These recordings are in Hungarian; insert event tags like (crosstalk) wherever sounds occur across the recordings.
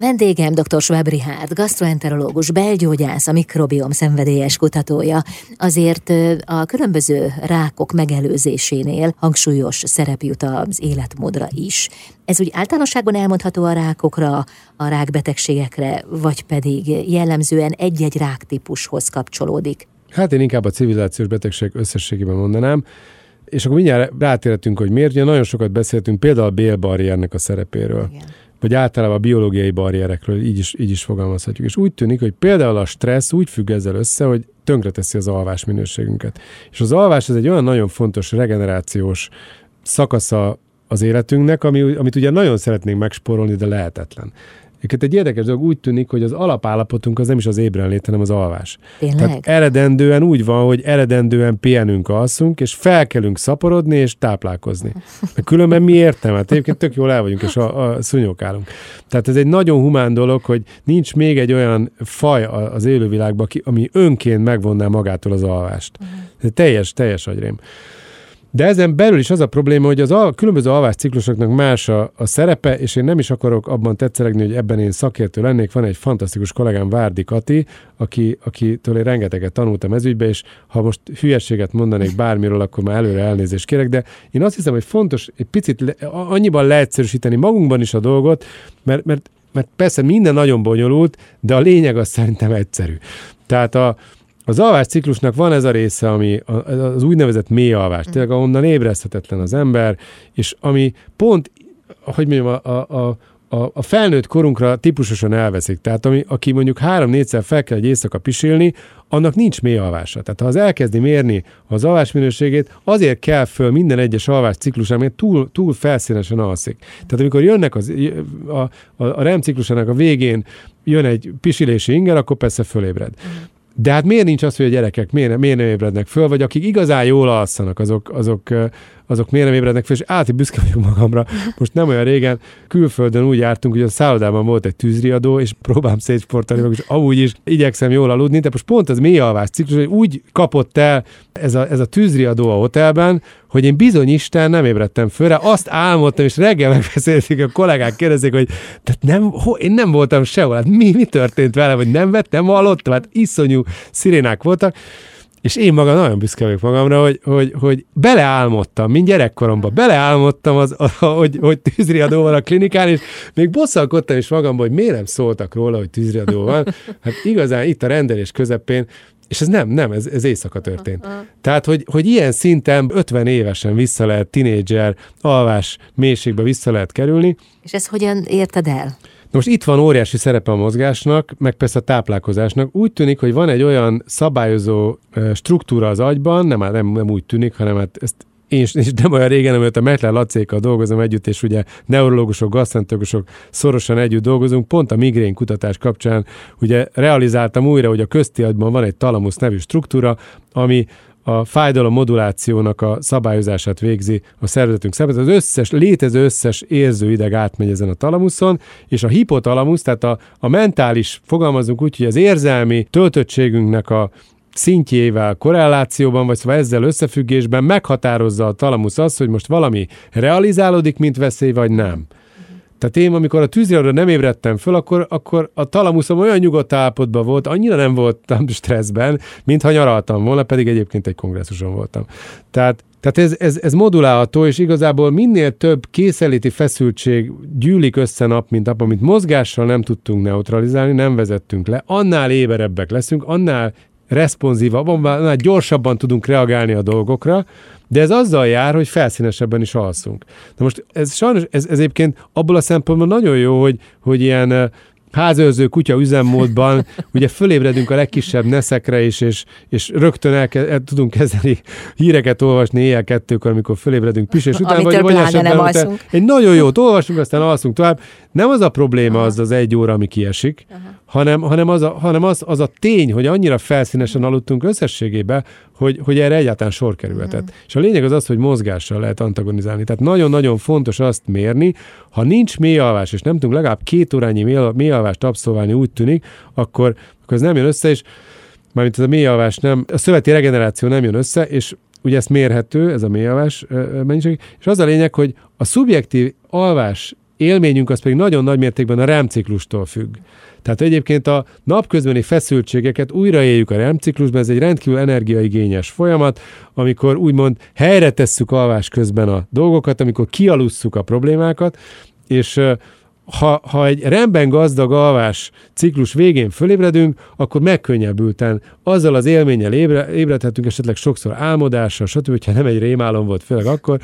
Vendégem dr. Schwab Richard, gastroenterológus, belgyógyász, a mikrobiom szenvedélyes kutatója. Azért a különböző rákok megelőzésénél hangsúlyos szerep jut az életmódra is. Ez úgy általánosságban elmondható a rákokra, a rákbetegségekre, vagy pedig jellemzően egy-egy ráktípushoz kapcsolódik? Hát én inkább a civilizációs betegség összességében mondanám. És akkor mindjárt rátérhetünk, hogy miért. Ugye nagyon sokat beszéltünk például a bélbarriernek a szerepéről. Igen vagy általában a biológiai barrierekről, így is, így is fogalmazhatjuk. És úgy tűnik, hogy például a stressz úgy függ ezzel össze, hogy tönkreteszi az alvás minőségünket. És az alvás ez egy olyan nagyon fontos regenerációs szakasza az életünknek, ami, amit ugye nagyon szeretnénk megsporolni, de lehetetlen. Egyébként egy érdekes dolog úgy tűnik, hogy az alapállapotunk az nem is az ébrenlét, hanem az alvás. Tényleg? Tehát eredendően úgy van, hogy eredendően pihenünk, alszunk, és felkelünk szaporodni és táplálkozni. Mert különben mi értem? Hát egyébként tök jól el vagyunk, és a, a szúnyogálunk. Tehát ez egy nagyon humán dolog, hogy nincs még egy olyan faj az élővilágban, ami önként megvonná magától az alvást. Ez teljes, teljes agyrém. De ezen belül is az a probléma, hogy az a különböző alvásciklusoknak más a, a szerepe, és én nem is akarok abban tetszelegni, hogy ebben én szakértő lennék. Van egy fantasztikus kollégám, Várdi Kati, aki, akitől én rengeteget tanultam ez ügybe, és ha most hülyeséget mondanék bármiről, akkor már előre elnézést kérek, de én azt hiszem, hogy fontos egy picit le, annyiban leegyszerűsíteni magunkban is a dolgot, mert, mert, mert persze minden nagyon bonyolult, de a lényeg az szerintem egyszerű. Tehát a, az alvás ciklusnak van ez a része, ami az úgynevezett mély alvás, mm. tényleg ahonnan ébreszthetetlen az ember, és ami pont, hogy mondjam, a, a, a, a felnőtt korunkra típusosan elveszik. Tehát ami, aki mondjuk három-négyszer fel kell egy éjszaka pisilni, annak nincs mély alvása. Tehát ha az elkezdi mérni az alvás minőségét, azért kell föl minden egyes alvás ciklusán, mert túl, túl felszínesen alszik. Tehát amikor jönnek az, a, a, a REM ciklusának a végén jön egy pisilési inger, akkor persze fölébred. De hát miért nincs az, hogy a gyerekek miért, miért nem ébrednek föl, vagy akik igazán jól alszanak, azok, azok, azok miért nem ébrednek föl, és áti büszke vagyok magamra. Most nem olyan régen külföldön úgy jártunk, hogy a szállodában volt egy tűzriadó, és próbálom szétsportolni, és amúgy is igyekszem jól aludni, de most pont az mély alvás ciklus, hogy úgy kapott el ez a, ez a tűzriadó a hotelben, hogy én bizony Isten nem ébredtem fölre, azt álmodtam, és reggel megbeszélték, a kollégák kérdezik, hogy tehát nem, ho, én nem voltam sehol, hát mi, mi történt velem, hogy nem vettem, hallottam, hát iszonyú szirénák voltak, és én magam nagyon büszke vagyok magamra, hogy, hogy, hogy beleálmodtam, mint gyerekkoromban, beleálmodtam, az, hogy, hogy tűzriadó van a klinikán, és még bosszalkodtam is magamban, hogy miért nem szóltak róla, hogy tűzriadó van. Hát igazán itt a rendelés közepén és ez nem, nem, ez, ez éjszaka történt. Uh-huh. Tehát, hogy, hogy ilyen szinten 50 évesen vissza lehet, tinédzser, alvás mélységbe vissza lehet kerülni. És ezt hogyan érted el? Na most itt van óriási szerepe a mozgásnak, meg persze a táplálkozásnak. Úgy tűnik, hogy van egy olyan szabályozó struktúra az agyban, nem, nem, nem úgy tűnik, hanem hát ezt én is nem olyan régen, amit a Metler Lacékkal dolgozom együtt, és ugye neurológusok, gasztrentológusok szorosan együtt dolgozunk, pont a migrén kutatás kapcsán ugye realizáltam újra, hogy a közti agyban van egy talamusz nevű struktúra, ami a fájdalom modulációnak a szabályozását végzi a szervezetünk szervezet. Az összes, létező összes érző ideg átmegy ezen a talamuszon, és a hipotalamusz, tehát a, a mentális, fogalmazunk úgy, hogy az érzelmi töltöttségünknek a szintjével korrelációban, vagy szóval ezzel összefüggésben meghatározza a talamusz azt, hogy most valami realizálódik, mint veszély, vagy nem. Tehát én, amikor a tűzriadóra nem ébredtem föl, akkor, akkor a talamuszom olyan nyugodt állapotban volt, annyira nem voltam (laughs) stresszben, mintha nyaraltam volna, pedig egyébként egy kongresszuson voltam. Tehát tehát ez, ez, ez modulálható, és igazából minél több készeléti feszültség gyűlik össze nap, mint nap, amit mozgással nem tudtunk neutralizálni, nem vezettünk le, annál éberebbek leszünk, annál responsívabban, annál gyorsabban tudunk reagálni a dolgokra, de ez azzal jár, hogy felszínesebben is alszunk. Na most ez sajnos, ez, ez egyébként abból a szempontból nagyon jó, hogy, hogy ilyen házőrző kutya üzemmódban, (laughs) ugye fölébredünk a legkisebb neszekre is, és, és rögtön el, el tudunk kezdeni híreket olvasni éjjel kettőkor, amikor fölébredünk pisés után, vagy, vagy esetben nem alszunk. egy nagyon jót olvasunk, aztán alszunk tovább. Nem az a probléma az az egy óra, ami kiesik, Aha. hanem, hanem, az, a, hanem az, az a tény, hogy annyira felszínesen aludtunk összességében, hogy, hogy erre egyáltalán sor kerülhetett. Uh-huh. És a lényeg az az, hogy mozgással lehet antagonizálni. Tehát nagyon-nagyon fontos azt mérni, ha nincs mélyalvás, és nem tudunk legalább két órányi mélyalvást abszolválni, úgy tűnik, akkor, akkor ez nem jön össze, és mármint ez a mélyalvás nem, a szöveti regeneráció nem jön össze, és ugye ez mérhető, ez a mélyalvás mennyiség, és az a lényeg, hogy a szubjektív alvás élményünk az pedig nagyon nagy mértékben a remciklustól függ. Tehát egyébként a napközbeni feszültségeket újraéljük a remciklusban, ez egy rendkívül energiaigényes folyamat, amikor úgymond helyre tesszük alvás közben a dolgokat, amikor kialusszuk a problémákat, és ha, ha egy rendben gazdag alvás ciklus végén fölébredünk, akkor megkönnyebbülten azzal az élménnyel ébre, ébredhetünk, esetleg sokszor álmodással, stb., hogyha nem egy rémálom volt, főleg akkor,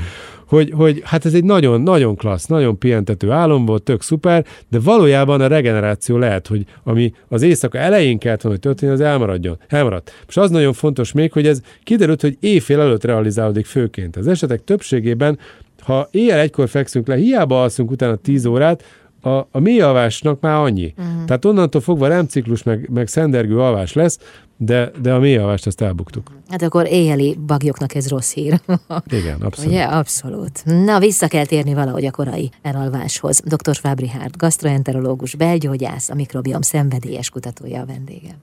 hogy, hogy hát ez egy nagyon, nagyon klassz, nagyon pihentető álom volt, tök szuper, de valójában a regeneráció lehet, hogy ami az éjszaka elején kellett volna, hogy történjen, az elmaradjon. Elmaradt. És az nagyon fontos még, hogy ez kiderült, hogy éjfél előtt realizálódik főként. Az esetek többségében ha éjjel egykor fekszünk le, hiába alszunk utána 10 órát, a, a mély alvásnak már annyi. Uh-huh. Tehát onnantól fogva remciklus meg, meg szendergő alvás lesz, de, de a mély alvást azt elbuktuk. Hát akkor éjjeli bagyoknak ez rossz hír. (laughs) Igen, abszolút. Ugye? Abszolút. Na, vissza kell térni valahogy a korai elalváshoz. Dr. Fábri Hárt, gastroenterológus, belgyógyász, a mikrobiom szenvedélyes kutatója a vendége.